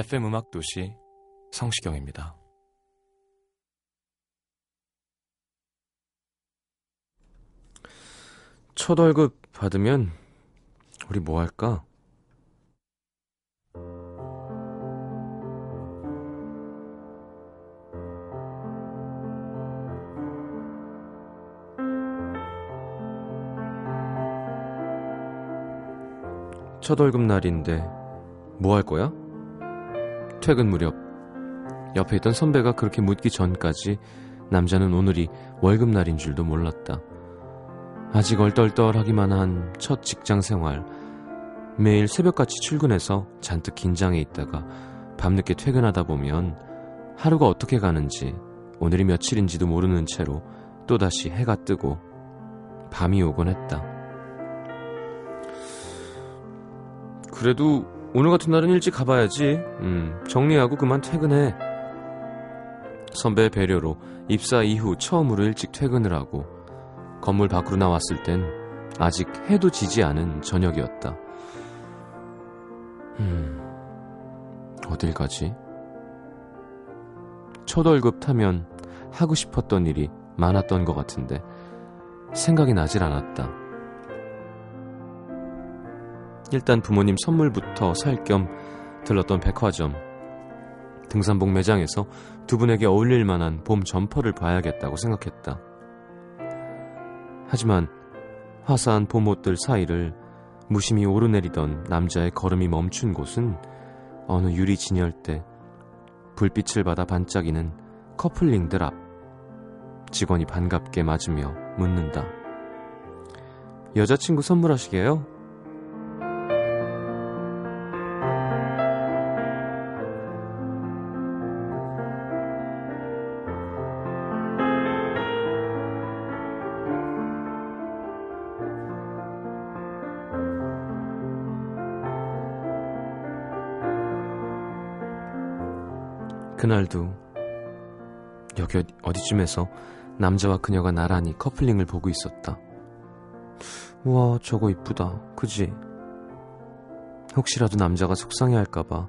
FM 음악 도시 성시경입니다. 첫 월급 받으면 우리 뭐 할까? 첫 월급 날인데 뭐 할 거야? 퇴근 무렵 옆에 있던 선배가 그렇게 묻기 전까지 남자는 오늘이 월급날인 줄도 몰랐다. 아직 얼떨떨하기만 한 첫 직장 생활. 매일 새벽같이 출근해서 잔뜩 긴장해 있다가 밤늦게 퇴근하다 보면 하루가 어떻게 가는지 오늘이 며칠인지도 모르는 채로 또다시 해가 뜨고 밤이 오곤 했다. 그래도 오늘 같은 날은 일찍 가봐야지. 음, 정리하고 그만 퇴근해. 선배의 배려로 입사 이후 처음으로 일찍 퇴근을 하고 건물 밖으로 나왔을 땐 아직 해도 지지 않은 저녁이었다. 음, 어딜 가지? 첫 월급 타면 하고 싶었던 일이 많았던 것 같은데 생각이 나질 않았다. 일단 부모님 선물부터 살 겸 들렀던 백화점. 등산복 매장에서 두 분에게 어울릴 만한 봄 점퍼를 봐야겠다고 생각했다. 하지만 화사한 봄 옷들 사이를 무심히 오르내리던 남자의 걸음이 멈춘 곳은 어느 유리 진열대, 불빛을 받아 반짝이는 커플링들 앞. 직원이 반갑게 맞으며 묻는다. 여자친구 선물하시게요? 그날도 여기 어디- 어디쯤에서 남자와 그녀가 나란히 커플링을 보고 있었다. 우와, 저거 이쁘다. 그지? 혹시라도 남자가 속상해할까봐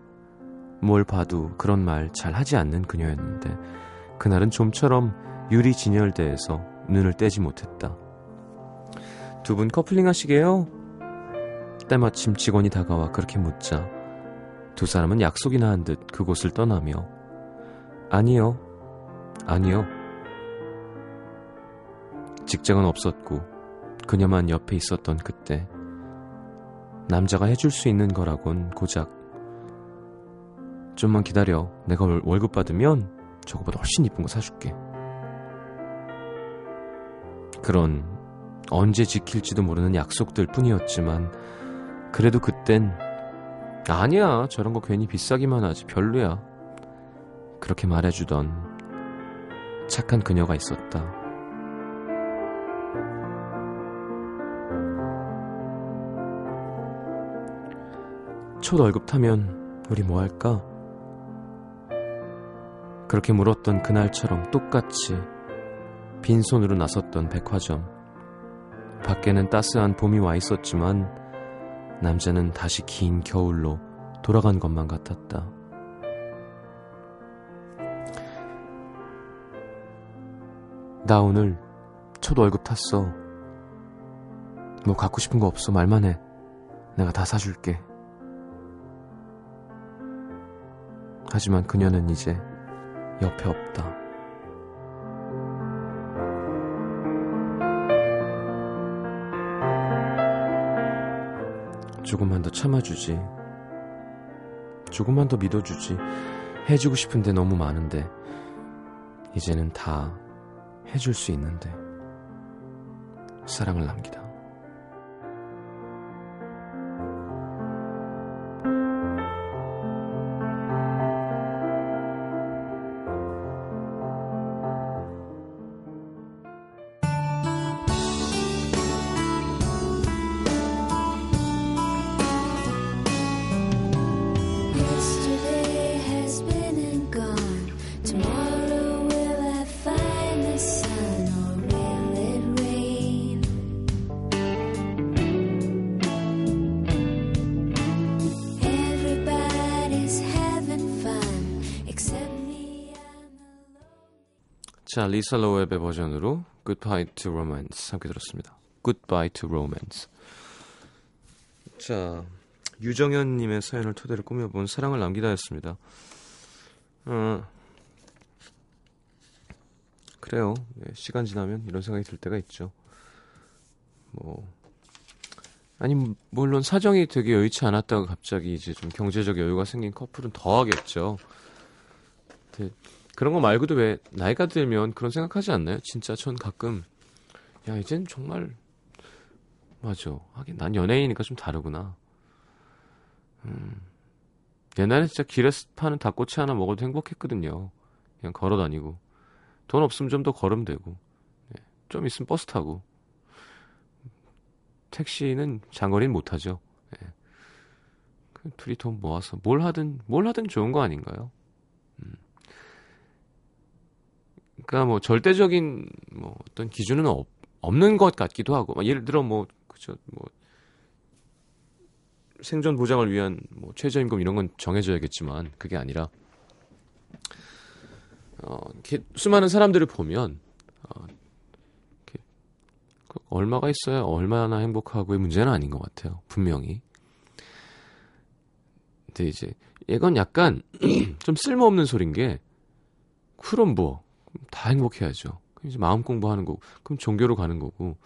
뭘 봐도 그런 말 잘 하지 않는 그녀였는데 그날은 좀처럼 유리 진열대에서 눈을 떼지 못했다. 두 분 커플링 하시게요? 때마침 직원이 다가와 그렇게 묻자 두 사람은 약속이나 한 듯 그곳을 떠나며 아니요. 아니요. 직장은 없었고 그녀만 옆에 있었던 그때 남자가 해줄 수 있는 거라곤 고작 좀만 기다려. 내가 월- 월급 받으면 저거보다 훨씬 이쁜 거 사줄게. 그런 언제 지킬지도 모르는 약속들 뿐이었지만 그래도 그땐 아니야. 저런 거 괜히 비싸기만 하지. 별로야. 그렇게 말해주던 착한 그녀가 있었다. 첫 월급 타면 우리 뭐 할까? 그렇게 물었던 그날처럼 똑같이 빈손으로 나섰던 백화점. 밖에는 따스한 봄이 와 있었지만 남자는 다시 긴 겨울로 돌아간 것만 같았다. 나 오늘 첫 월급 탔어. 뭐 갖고 싶은 거 없어. 말만 해. 내가 다 사줄게. 하지만 그녀는 이제 옆에 없다. 조금만 더 참아주지. 조금만 더 믿어주지. 해주고 싶은데 너무 많은데. 이제는 다 해줄 수 있는데. 사랑을 남기다. 자, 리사 로웹의 버전으로 Goodbye to Romance 함께 들었습니다. Goodbye to Romance. 자, 유정현님의 사연을 토대로 꾸며본 사랑을 남기다였습니다. 어, 그래요. 네, 시간 지나면 이런 생각이 들 때가 있죠. 뭐 아니 물론 사정이 되게 여의치 않았다가 갑자기 이제 좀 경제적 여유가 생긴 커플은 더 하겠죠. 근데 그런 거 말고도 왜 나이가 들면 그런 생각하지 않나요? 진짜 전 가끔 야 이젠 정말 맞아. 하긴 난 연예인이니까 좀 다르구나. 음. 옛날에 진짜 길에서 파는 닭꼬치 하나 먹어도 행복했거든요. 그냥 걸어 다니고. 돈 없으면 좀 더 걸으면 되고. 예, 좀 있으면 버스 타고. 택시는 장거리는 못 하죠. 예. 그 둘이 돈 모아서 뭘 하든 뭘 하든 좋은 거 아닌가요? 음. 그러니까 뭐 절대적인 뭐 어떤 기준은 없, 없는 것 같기도 하고 막 예를 들어 뭐 그죠 뭐 생존 보장을 위한 뭐 최저임금 이런 건 정해져야겠지만 그게 아니라 어, 이렇게 수많은 사람들을 보면 어, 이렇게 그 얼마가 있어야 얼마나 행복하고의 문제는 아닌 것 같아요 분명히. 근데 이제 이건 약간 좀 쓸모없는 소린 게 그럼 뭐 다 행복해야죠. 이제 마음 공부하는 거고 그럼 종교로 가는 거고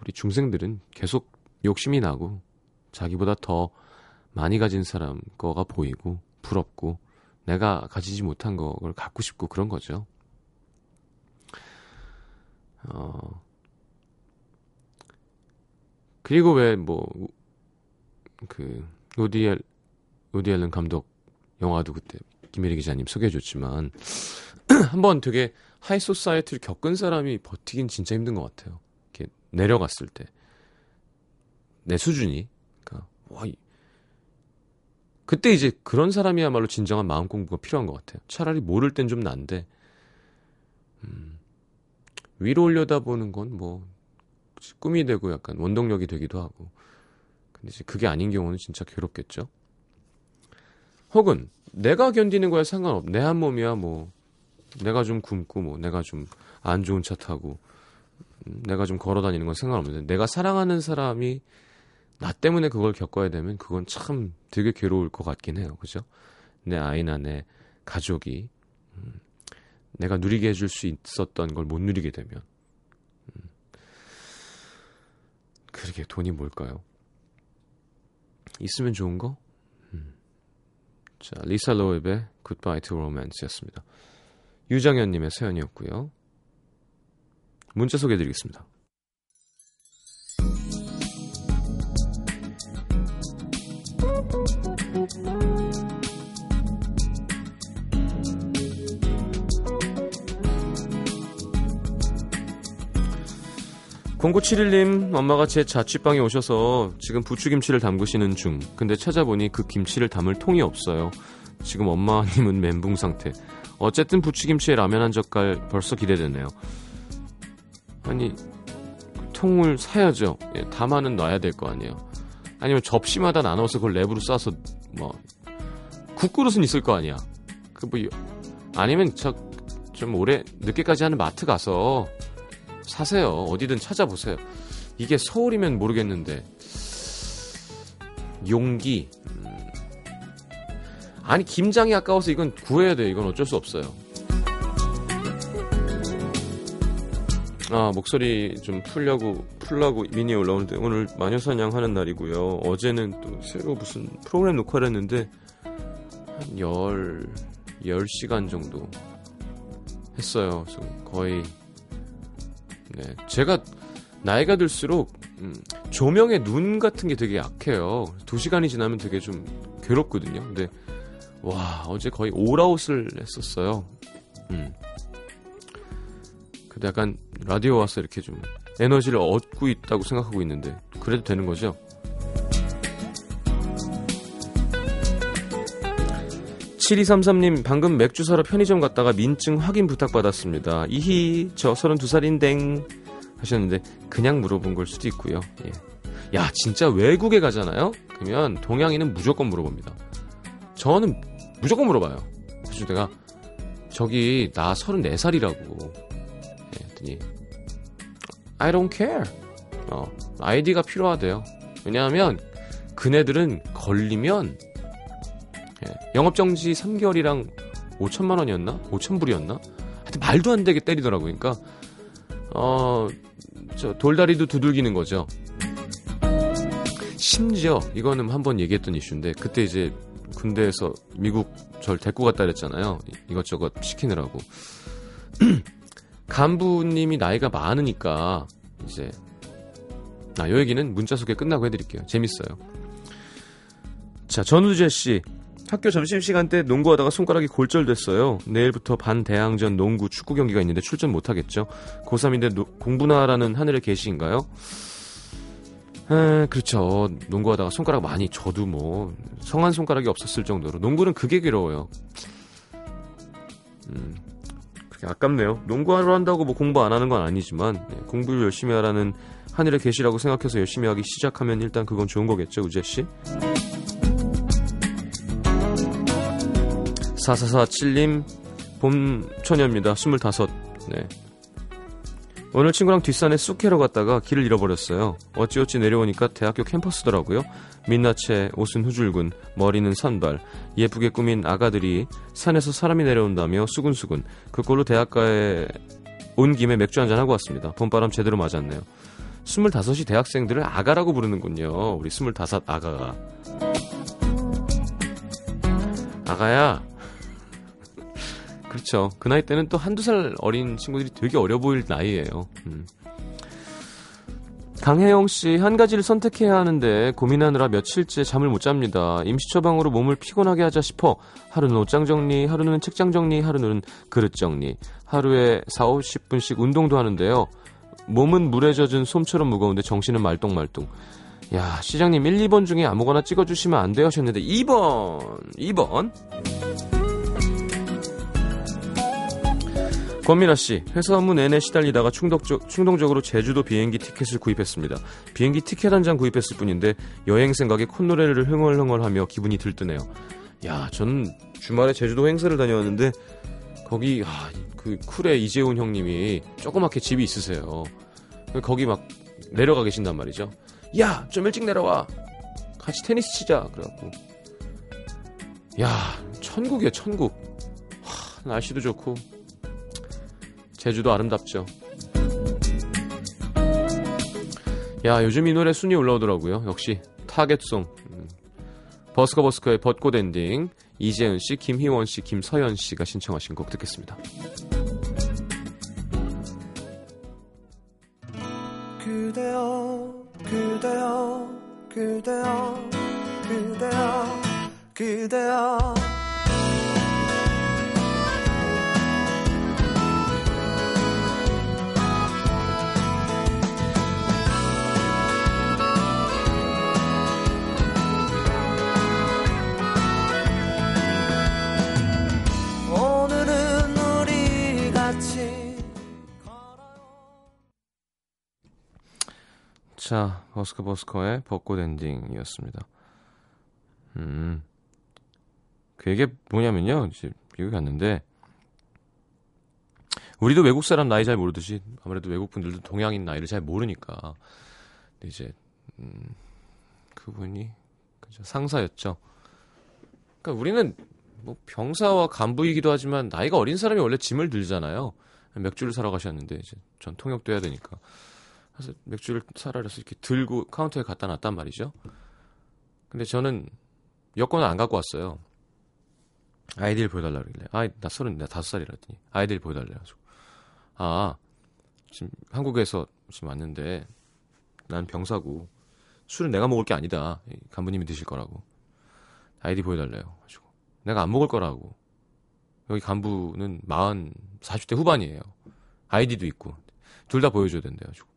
우리 중생들은 계속 욕심이 나고 자기보다 더 많이 가진 사람 거가 보이고 부럽고 내가 가지지 못한 거를 갖고 싶고 그런 거죠. 어 그리고 왜 뭐 그 우디 엘 우디 앨런 감독 영화도 그때 김혜리 기자님 소개해줬지만 한번 되게 high society를 겪은 사람이 버티긴 진짜 힘든 것 같아요. 이렇게 내려갔을 때 내 수준이 그러니까 와 이- 그때 이제 그런 사람이야말로 진정한 마음 공부가 필요한 것 같아요. 차라리 모를 땐 좀 난데 음, 위로 올려다보는 건 뭐 꿈이 되고 약간 원동력이 되기도 하고 근데 이제 그게 아닌 경우는 진짜 괴롭겠죠. 혹은 내가 견디는 거야 상관없. 내 한 몸이야 뭐 내가 좀 굶고 뭐 내가 좀 안 좋은 차 타고 음, 내가 좀 걸어 다니는 건 상관없는데 내가 사랑하는 사람이 나 때문에 그걸 겪어야 되면 그건 참 되게 괴로울 것 같긴 해요. 그죠? 내 아이나 내 가족이 음, 내가 누리게 해줄 수 있었던 걸 못 누리게 되면 음, 그러게 돈이 뭘까요? 있으면 좋은 거? 음. 자, 리사 로웹의 Goodbye to Romance였습니다. 유정현님의 사연이었고요. 문자 소개해드리겠습니다. 공구칠일님 엄마가 제 자취방에 오셔서 지금 부추김치를 담그시는 중. 근데 찾아보니 그 김치를 담을 통이 없어요. 지금 엄마님은 멘붕 상태. 어쨌든 부추김치에 라면 한 젓갈 벌써 기대되네요. 아니 통을 사야죠. 예, 담아는 놔야 될 거 아니에요. 아니면 접시마다 나눠서 그걸 랩으로 싸서 뭐 국그릇은 있을 거 아니야. 그 뭐 아니면 저 좀 오래 늦게까지 하는 마트 가서 사세요. 어디든 찾아보세요. 이게 서울이면 모르겠는데 용기. 음. 아니 김장이 아까워서 이건 구해야 돼. 이건 어쩔 수 없어요. 아 목소리 좀 풀려고 풀라고 미니 올라오는데 오늘 마녀사냥 하는 날이고요. 어제는 또 새로 무슨 프로그램 녹화를 했는데 한 열, 열 시간 정도 했어요. 거의 네 제가 나이가 들수록 음, 조명의 눈 같은 게 되게 약해요. 두 시간이 지나면 되게 좀 괴롭거든요. 근데 와 어제 거의 올아웃을 했었어요. 음. 근데 약간 라디오 와서 이렇게 좀 에너지를 얻고 있다고 생각하고 있는데 그래도 되는 거죠? 7233님 방금 맥주 사러 편의점 갔다가 민증 확인 부탁받았습니다. 이히 저 32살인댕 하셨는데 그냥 물어본 걸 수도 있고요. 예. 야 진짜 외국에 가잖아요. 그러면 동양인은 무조건 물어봅니다. 저는 무조건 물어봐요. 그래서 내가 저기 나 34살이라고 예, 했더니 I don't care. 어, 아이디가 필요하대요. 왜냐하면 그네들은 걸리면 예, 영업정지 3개월이랑 5천만 원이었나? 5천 불이었나? 하여튼 말도 안 되게 때리더라고. 그러니까 어, 저 돌다리도 두들기는 거죠. 심지어 이거는 한번 얘기했던 이슈인데 그때 이제 군대에서 미국 절 데리고 갔다 그랬잖아요. 이것저것 시키느라고. 간부님이 나이가 많으니까 이제 아, 요 얘기는 문자 소개 끝나고 해드릴게요. 재밌어요. 자, 전우재 씨. 학교 점심시간 때 농구하다가 손가락이 골절됐어요. 내일부터 반대항전 농구 축구 경기가 있는데 출전 못하겠죠. 고3인데 노, 공부나라는 하늘의 계시인가요? 에, 그렇죠. 농구하다가 손가락 많이 저도 뭐 성한 손가락이 없었을 정도로 농구는 그게 괴로워요. 음, 그렇게 아깝네요. 농구하러 한다고 뭐 공부 안 하는 건 아니지만 네, 공부를 열심히 하라는 하늘의 계시라고 생각해서 열심히 하기 시작하면 일단 그건 좋은 거겠죠, 우재 씨. 4447님 봄 처녀입니다. 25. 네. 오늘 친구랑 뒷산에 쑥캐러 갔다가 길을 잃어버렸어요. 어찌어찌 내려오니까 대학교 캠퍼스더라고요. 민낯에 옷은 후줄근, 머리는 산발, 예쁘게 꾸민 아가들이 산에서 사람이 내려온다며 수근수근. 그꼴로 대학가에 온 김에 맥주 한잔 하고 왔습니다. 봄바람 제대로 맞았네요. 25이 대학생들을 아가라고 부르는군요. 우리 25 아가가. 아가야, 그렇죠. 그 나이 때는 또 한두 살 어린 친구들이 되게 어려 보일 나이예요. 음. 강혜영 씨, 한 가지를 선택해야 하는데 고민하느라 며칠째 잠을 못 잡니다. 임시 처방으로 몸을 피곤하게 하자 싶어 하루는 옷장 정리, 하루는 책장 정리, 하루는 그릇 정리. 하루에 4, 50분씩 운동도 하는데요. 몸은 물에 젖은 솜처럼 무거운데 정신은 말똥말똥. 야, 시장님 1, 2번 중에 아무거나 찍어주시면 안 돼요 하셨는데 2번, 2번. 권민아 씨, 회사 업무 내내 시달리다가 충동적, 충동적으로 제주도 비행기 티켓을 구입했습니다. 비행기 티켓 한 장 구입했을 뿐인데 여행 생각에 콧노래를 흥얼흥얼하며 기분이 들뜨네요. 야, 저는 주말에 제주도 행사를 다녀왔는데 거기 아, 그 쿨의 이재훈 형님이 조그맣게 집이 있으세요. 거기 막 내려가 계신단 말이죠. 야, 좀 일찍 내려와. 같이 테니스 치자. 그래갖고 야, 천국이야 천국. 하, 날씨도 좋고 제주도 아름답죠. 야, 요즘 이 노래 순위 올라오더라고요. 역시 타겟송. 음. 버스커 버스커의 벚꽃 엔딩. 이재은 씨, 김희원 씨, 김서연 씨가 신청하신 곡 듣겠습니다. 그대여 그대여 그대여 그대여 그대여 자, 버스커 버스커의 벚꽃 엔딩이었습니다. 음. 그 얘기 뭐냐면요. 미국에 갔는데 우리도 외국 사람 나이 잘 모르듯이 아무래도 외국 분들도 동양인 나이를 잘 모르니까 이제 음, 그분이 그죠 상사였죠. 그러니까 우리는 뭐 병사와 간부이기도 하지만 나이가 어린 사람이 원래 짐을 들잖아요. 맥주를 사러 가셨는데 이제 전 통역도 해야 되니까 그래서 맥주를 그래서 이렇게 들고 카운터에 갖다 놨단 말이죠. 근데 저는 여권을 안 갖고 왔어요. 아이디를 보여달라 그러길래. 아이 나 서른 나 다섯 살이라 했더니 아이디를 보여달래 가지고 아 지금 한국에서 지금 왔는데 난 병사고 술은 내가 먹을 게 아니다. 이 간부님이 드실 거라고. 아이디 보여달래요. 가지고 내가 안 먹을 거라고. 여기 간부는 마흔 40대 후반이에요. 아이디도 있고 둘 다 보여줘야 된대 가지고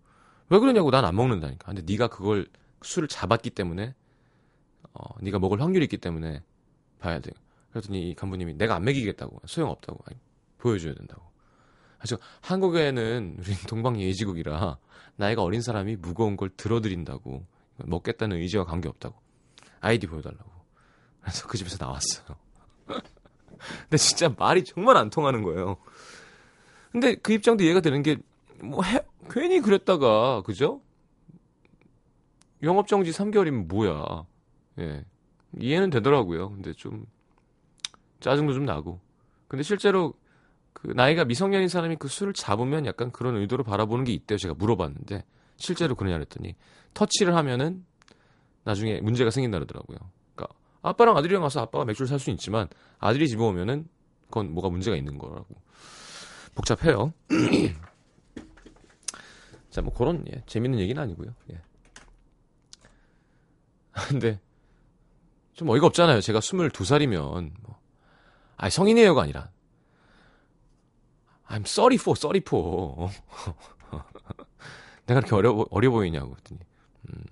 왜 그러냐고 난 안 먹는다니까. 근데 네가 그걸 술을 잡았기 때문에 어 네가 먹을 확률이 있기 때문에 봐야 돼. 그랬더니 이 간부님이 내가 안 먹이겠다고. 소용없다고. 아니, 보여줘야 된다고. 그래서 한국에는 우리 동방예의지국이라 나이가 어린 사람이 무거운 걸 들어드린다고 먹겠다는 의지와 관계없다고. 아이디 보여달라고. 그래서 그 집에서 나왔어요. 근데 진짜 말이 정말 안 통하는 거예요. 근데 그 입장도 이해가 되는 게 뭐 괜히 그랬다가 그죠 영업 정지 3개월이면 뭐야 예 이해는 되더라고요 근데 좀 짜증도 좀 나고 근데 실제로 그 나이가 미성년인 사람이 그 술을 잡으면 약간 그런 의도로 바라보는 게 있대요. 제가 물어봤는데 실제로 그러냐 그랬더니 터치를 하면은 나중에 문제가 생긴다 그러더라고요. 그러니까 아빠랑 아들이랑 가서 아빠가 맥주를 살 수는 있지만 아들이 집에 오면은 그건 뭐가 문제가 있는 거라고 복잡해요. 자, 뭐 그런 예, 재밌는 얘기는 아니고요. 예. 근데 좀 어이가 없잖아요. 제가 22살이면 뭐 아, 성인이에요가 아니라 I'm 34, 34. 내가 그렇게 어려, 어려 보이냐고 그랬더니. 음.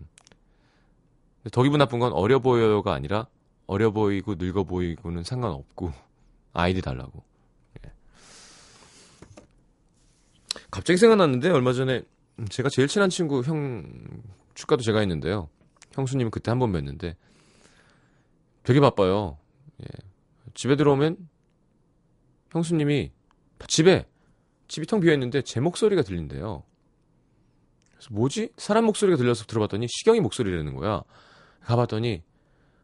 더 기분 나쁜 건 어려 보여요가 아니라 어려 보이고 늙어 보이고는 상관없고 아이디 달라고. 예. 갑자기 생각났는데 얼마 전에 제가 제일 친한 친구 형 축가도 제가 했는데요. 형수님 그때 한 번 뵀는데 되게 바빠요. 예. 집에 들어오면 형수님이 집에 집이 텅 비어 있는데 제 목소리가 들린대요. 그래서 뭐지? 사람 목소리가 들려서 들어봤더니 시경이 목소리라는 거야. 가봤더니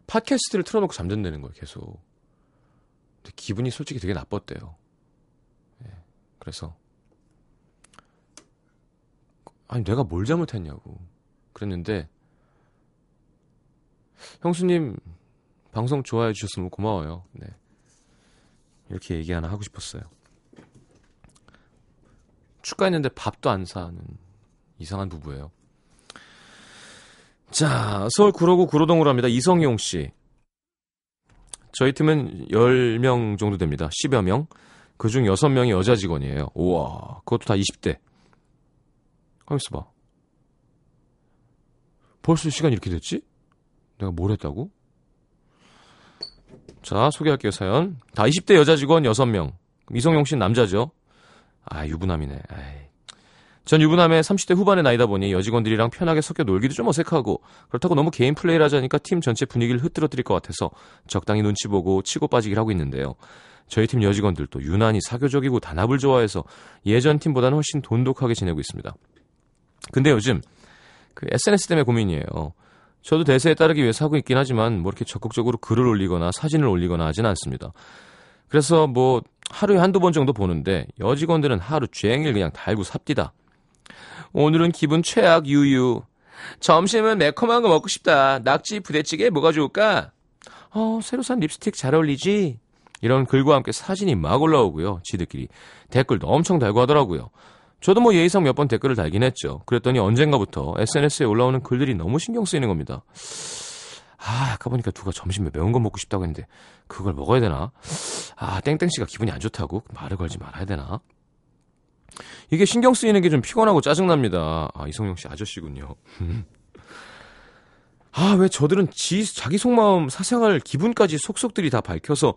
팟캐스트를 틀어놓고 잠든다는 거예요. 계속. 근데 기분이 솔직히 되게 나빴대요. 예, 그래서 아니 내가 뭘 잘못했냐고 그랬는데 형수님 방송 좋아해 주셨으면 고마워요. 네. 이렇게 얘기 하나 하고 싶었어요. 축가했는데 밥도 안 사는 이상한 부부예요. 자, 서울 구로구 구로동으로 합니다. 이성용 씨. 저희 팀은 10명 정도 됩니다. 10여 명. 그중 6명이 여자 직원이에요. 우와, 그것도 다 20대. 가만 있어봐. 벌써 시간이 이렇게 됐지? 내가 뭘 했다고? 자, 소개할게요, 사연. 다 20대 여자 직원 6명. 이성용 씨는 남자죠. 아, 유부남이네. 아이. 전 유부남의 30대 후반의 나이다 보니 여직원들이랑 편하게 섞여 놀기도 좀 어색하고 그렇다고 너무 개인 플레이를 하자니까 팀 전체 분위기를 흐트러뜨릴 것 같아서 적당히 눈치 보고 치고 빠지기를 하고 있는데요. 저희 팀 여직원들도 유난히 사교적이고 단합을 좋아해서 예전 팀보다는 훨씬 돈독하게 지내고 있습니다. 근데 요즘 그 SNS 때문에 고민이에요. 저도 대세에 따르기 위해서 하고 있긴 하지만 뭐 이렇게 적극적으로 글을 올리거나 사진을 올리거나 하진 않습니다. 그래서 뭐 하루에 한두 번 정도 보는데 여직원들은 하루 종일 그냥 달고 삽디다. 오늘은 기분 최악 유유. 점심은 매콤한 거 먹고 싶다. 낙지 부대찌개 뭐가 좋을까? 어, 새로 산 립스틱 잘 어울리지? 이런 글과 함께 사진이 막 올라오고요. 지들끼리 댓글도 엄청 달고 하더라고요. 저도 뭐 예의상 몇 번 댓글을 달긴 했죠. 그랬더니 언젠가부터 SNS에 올라오는 글들이 너무 신경 쓰이는 겁니다. 아, 아까 보니까 누가 점심에 매운 거 먹고 싶다고 했는데 그걸 먹어야 되나? 아, 땡땡씨가 기분이 안 좋다고 말을 걸지 말아야 되나? 이게 신경 쓰이는 게 좀 피곤하고 짜증납니다. 아, 이성용 씨 아저씨군요. 아, 왜 저들은 지, 자기 속마음, 사생활, 기분까지 속속들이 다 밝혀서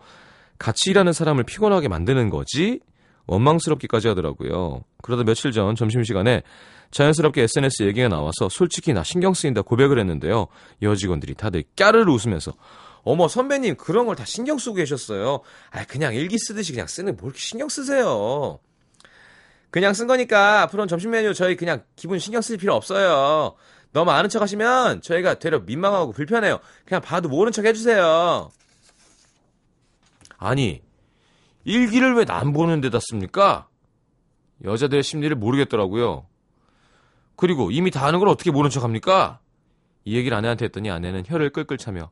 같이 일하는 사람을 피곤하게 만드는 거지? 원망스럽기까지 하더라고요. 그러다 며칠 전 점심시간에 자연스럽게 SNS 얘기가 나와서 솔직히 나 신경 쓰인다 고백을 했는데요. 여직원들이 다들 까르르 웃으면서 어머 선배님 그런 걸 다 신경 쓰고 계셨어요. 아 그냥 일기 쓰듯이 그냥 쓰는 뭘 신경 쓰세요. 그냥 쓴 거니까 앞으로는 점심 메뉴 저희 그냥 기분 신경 쓸 필요 없어요. 너무 아는 척 하시면 저희가 되려 민망하고 불편해요. 그냥 봐도 모른 척 해주세요. 아니 일기를 왜 남 보는 데다 씁니까? 여자들의 심리를 모르겠더라고요. 그리고 이미 다 아는 걸 어떻게 모른 척 합니까? 이 얘기를 아내한테 했더니 아내는 혀를 끌끌 차며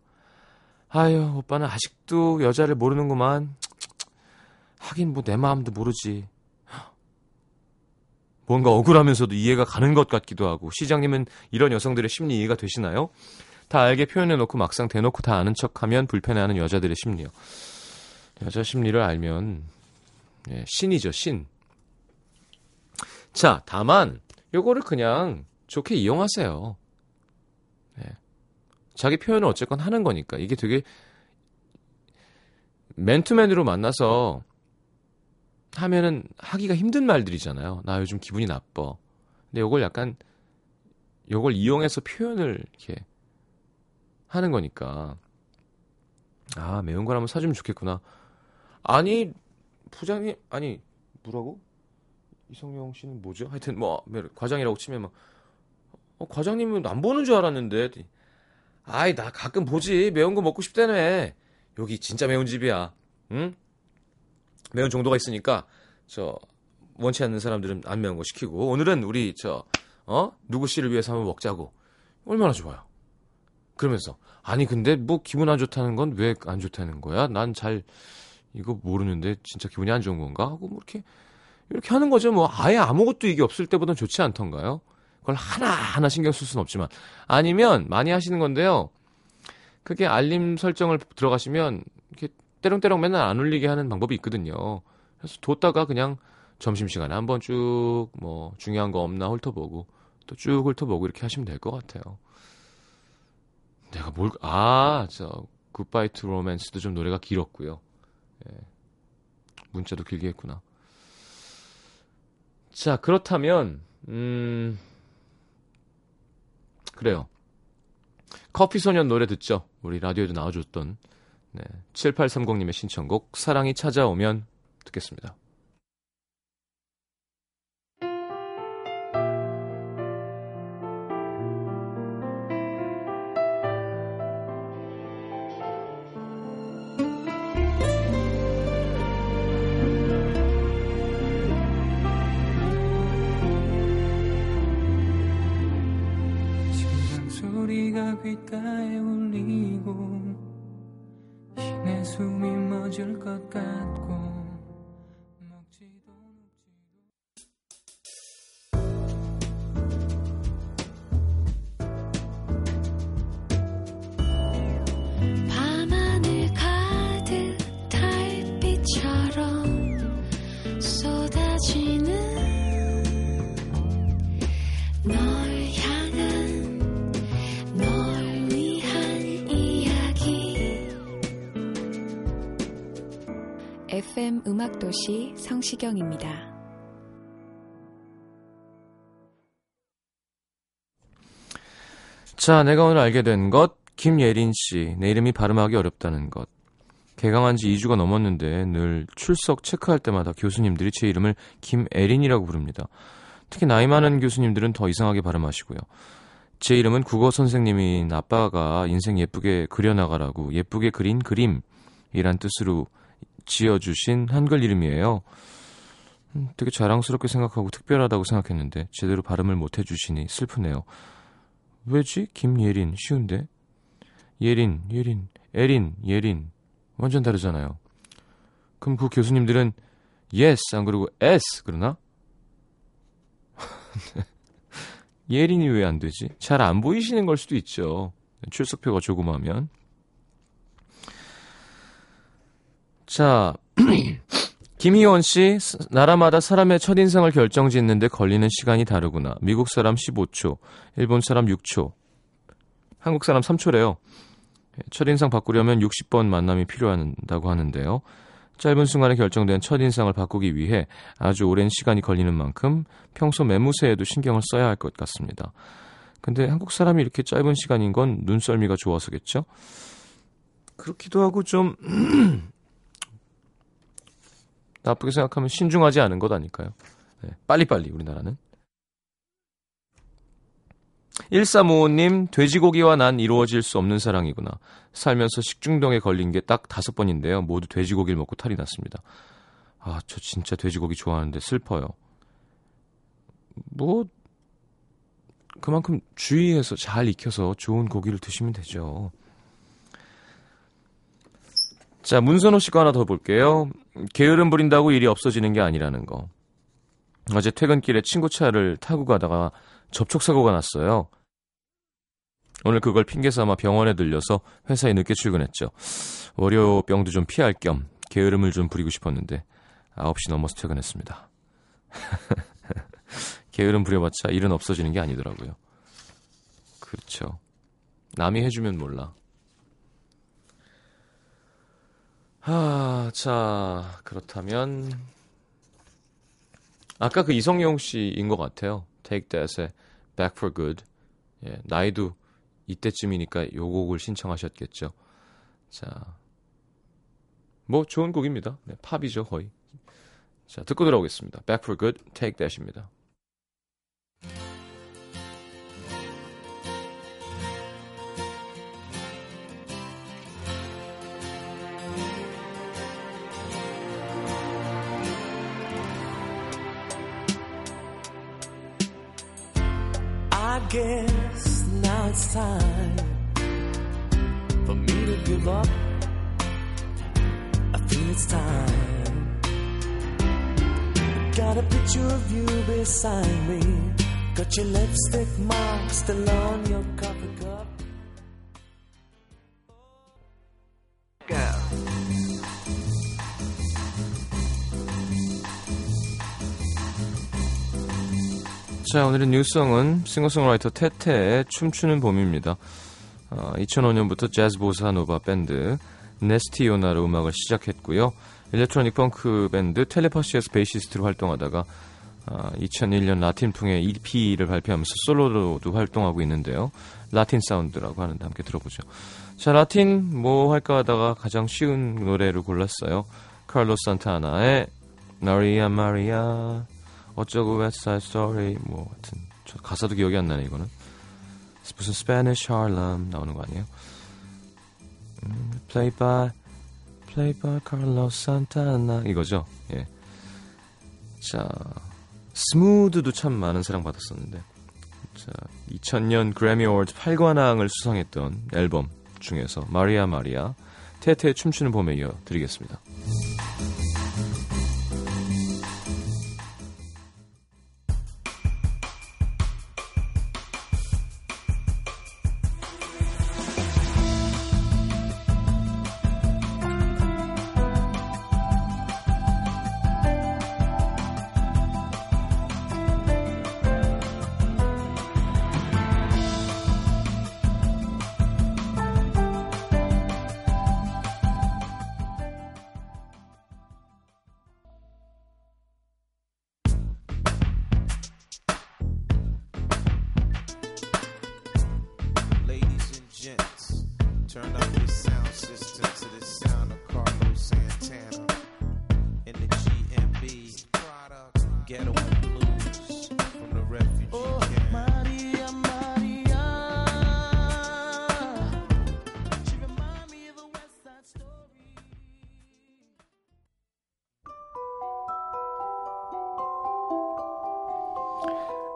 아유 오빠는 아직도 여자를 모르는구만 하긴 뭐 내 마음도 모르지 뭔가 억울하면서도 이해가 가는 것 같기도 하고 시장님은 이런 여성들의 심리 이해가 되시나요? 다 알게 표현해놓고 막상 대놓고 다 아는 척하면 불편해하는 여자들의 심리요. 여자 심리를 알면 예, 신이죠 신. 자 다만 요거를 그냥 좋게 이용하세요. 예. 자기 표현을 어쨌건 하는 거니까 이게 되게 맨투맨으로 만나서 하면은 하기가 힘든 말들이잖아요. 나 요즘 기분이 나빠. 근데 요걸 약간 요걸 이용해서 표현을 이렇게 하는 거니까 아 매운 걸 한번 사주면 좋겠구나. 아니 부장님 아니 뭐라고? 이성용 씨는 뭐죠? 하여튼 뭐 과장이라고 치면 막 어, 과장님은 안 보는 줄 알았는데. 아이 나 가끔 보지. 매운 거 먹고 싶다네 여기 진짜 매운 집이야. 응? 매운 정도가 있으니까 저 원치 않는 사람들은 안 매운 거 시키고. 오늘은 우리 저 어? 누구 씨를 위해서 한번 먹자고. 얼마나 좋아요. 그러면서. 아니 근데 뭐 기분 안 좋다는 건 왜 안 좋다는 거야? 난 잘 이거 모르는데 진짜 기분이 안 좋은 건가 하고 뭐 이렇게 이렇게 하는 거죠 뭐 아예 아무것도 이게 없을 때보단 좋지 않던가요 그걸 하나 하나 신경 쓸 수는 없지만 아니면 많이 하시는 건데요 그게 알림 설정을 들어가시면 이렇게 때렁때렁 맨날 안 울리게 하는 방법이 있거든요. 그래서 뒀다가 그냥 점심시간에 한번 쭉 뭐 중요한 거 없나 훑어보고 또 쭉 훑어보고 이렇게 하시면 될 것 같아요. 내가 뭘, 아, 저, Goodbye to Romance도 좀 노래가 길었고요. 예. 문자도 길게 했구나. 자, 그렇다면, 음, 그래요. 커피 소년 노래 듣죠? 우리 라디오에도 나와줬던 네, 7830님의 신청곡 사랑이 찾아오면 듣겠습니다. 귓가에 울리고 내 숨이 멎을 것 같고 음악도시 성시경입니다. 자, 내가 오늘 알게 된 것, 김예린 씨. 내 이름이 발음하기 어렵다는 것. 개강한 지 2주가 넘었는데 늘 출석 체크할 때마다 교수님들이 제 이름을 김예린이라고 부릅니다. 특히 나이 많은 교수님들은 더 이상하게 발음하시고요. 제 이름은 국어 선생님인 아빠가 인생 예쁘게 그려나가라고 예쁘게 그린 그림이란 뜻으로 지어주신 한글 이름이에요. 음, 되게 자랑스럽게 생각하고 특별하다고 생각했는데 제대로 발음을 못 해주시니 슬프네요. 왜지? 김예린 쉬운데 예린 예린 에린 예린 완전 다르잖아요. 그럼 그 교수님들은 yes 안 그러고 s 그러나? 예린이 왜 안 되지? 잘 안 보이시는 걸 수도 있죠. 출석표가 조그마하면. 자, 김희원 씨, 나라마다 사람의 첫인상을 결정짓는데 걸리는 시간이 다르구나. 미국 사람 15초, 일본 사람 6초, 한국 사람 3초래요. 첫인상 바꾸려면 60번 만남이 필요하다고 하는데요. 짧은 순간에 결정된 첫인상을 바꾸기 위해 아주 오랜 시간이 걸리는 만큼 평소 매무새에도 신경을 써야 할 것 같습니다. 근데 한국 사람이 이렇게 짧은 시간인 건 눈썰미가 좋아서겠죠? 그렇기도 하고 좀 나쁘게 생각하면 신중하지 않은 것 아닐까요? 네, 빨리빨리 우리나라는. 1355님, 돼지고기와 난 이루어질 수 없는 사랑이구나. 살면서 식중독에 걸린 게 딱 다섯 번인데요. 모두 돼지고기를 먹고 탈이 났습니다. 아, 저 진짜 돼지고기 좋아하는데 슬퍼요. 뭐 그만큼 주의해서 잘 익혀서 좋은 고기를 드시면 되죠. 자, 문선호 씨거 하나 더 볼게요. 게으름 부린다고 일이 없어지는 게 아니라는 거. 어제 퇴근길에 친구 차를 타고 가다가 접촉사고가 났어요. 오늘 그걸 핑계 삼아 병원에 들려서 회사에 늦게 출근했죠. 월요병도 좀 피할 겸 게으름을 좀 부리고 싶었는데 9시 넘어서 퇴근했습니다. 게으름 부려봤자 일은 없어지는 게 아니더라고요. 그렇죠. 남이 해주면 몰라. 아, 자, 그렇다면 아까 그 이성용 씨인 것 같아요. Take That의 Back for Good. 예, 나이도 이때쯤이니까 요 곡을 신청하셨겠죠. 자, 뭐 좋은 곡입니다. 네, 팝이죠 거의. 자, 듣고 들어오겠습니다. Back for Good, Take That입니다. I guess now it's time for me to give up. I feel it's time. Got a picture of you beside me. Got your lipstick mark still on your coffee 자, 오늘의 뉴스성은 싱어송라이터 테테의 춤추는 봄입니다. 어, 2005년부터 재즈 보사노바 밴드 네스티오나로 음악을 시작했고요. 일렉트로닉 펑크 밴드 텔레파시에서 베이시스트로 활동하다가 어, 2001년 라틴풍의 EP를 발표하면서 솔로로도 활동하고 있는데요. 라틴 사운드라고 하는데 함께 들어보죠. 자, 라틴 뭐 할까 하다가 가장 쉬운 노래를 골랐어요. 카를로스 산타나의 마리아 마리아 어쩌고 웨스트사이드 스토리 뭐 하여튼 저 가사도 기억이 안 나네 이거는 무슨 Spanish Harlem 나오는 거 아니에요? 음, Played by Played by Carlos Santana 이거죠? 예. 자 Smooth도 참 많은 사랑 받았었는데 자 2000년 그래미 어워드 8관왕을 수상했던 앨범 중에서 마리아 마리아 테테의 춤추는 봄에 이어 드리겠습니다.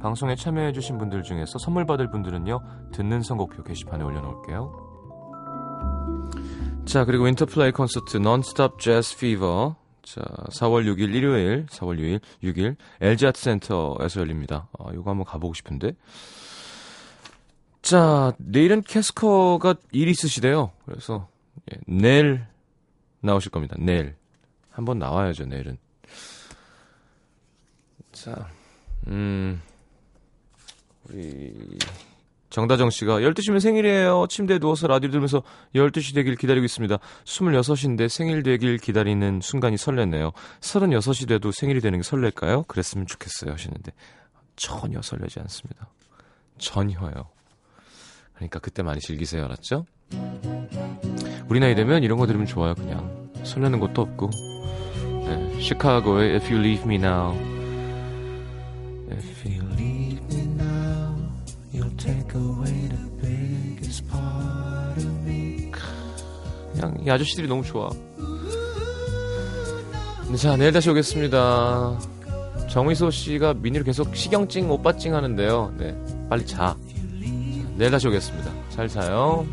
방송에 참여해주신 분들 중에서 선물 받을 분들은요, 듣는 선곡표 게시판에 올려놓을게요. 자, 그리고 인터플레이 콘서트 non-stop jazz fever. 자, 4월 6일 일요일, 4월 6일, 6일 LG 아트 센터에서 열립니다. 아, 이거 한번 가보고 싶은데. 자, 내일은 캐스커가 일 있으시대요. 그래서 예, 내일 나오실 겁니다. 내일. 한번 나와야죠, 내일은. 자, 음, 우리 정다정 씨가 12시면 생일이에요. 침대에 누워서 라디오 들으면서 12시 되길 기다리고 있습니다. 26인데 생일 되길 기다리는 순간이 설레네요. 36이 돼도 생일이 되는 게 설렐까요? 그랬으면 좋겠어요 하시는데 전혀 설레지 않습니다. 전혀요. 그러니까 그때 많이 즐기세요, 알았죠? 우리 나이 되면 이런 거 들으면 좋아요, 그냥. 설레는 것도 없고. 네, 시카고의 If You Leave Me Now. 그냥 이 아저씨들이 너무 좋아. 네, 자, 내일 다시 오겠습니다. 정의소 씨가 미니로 계속 시경찡 오빠찡 하는데요. 네, 빨리 자. 자, 내일 다시 오겠습니다. 잘 자요.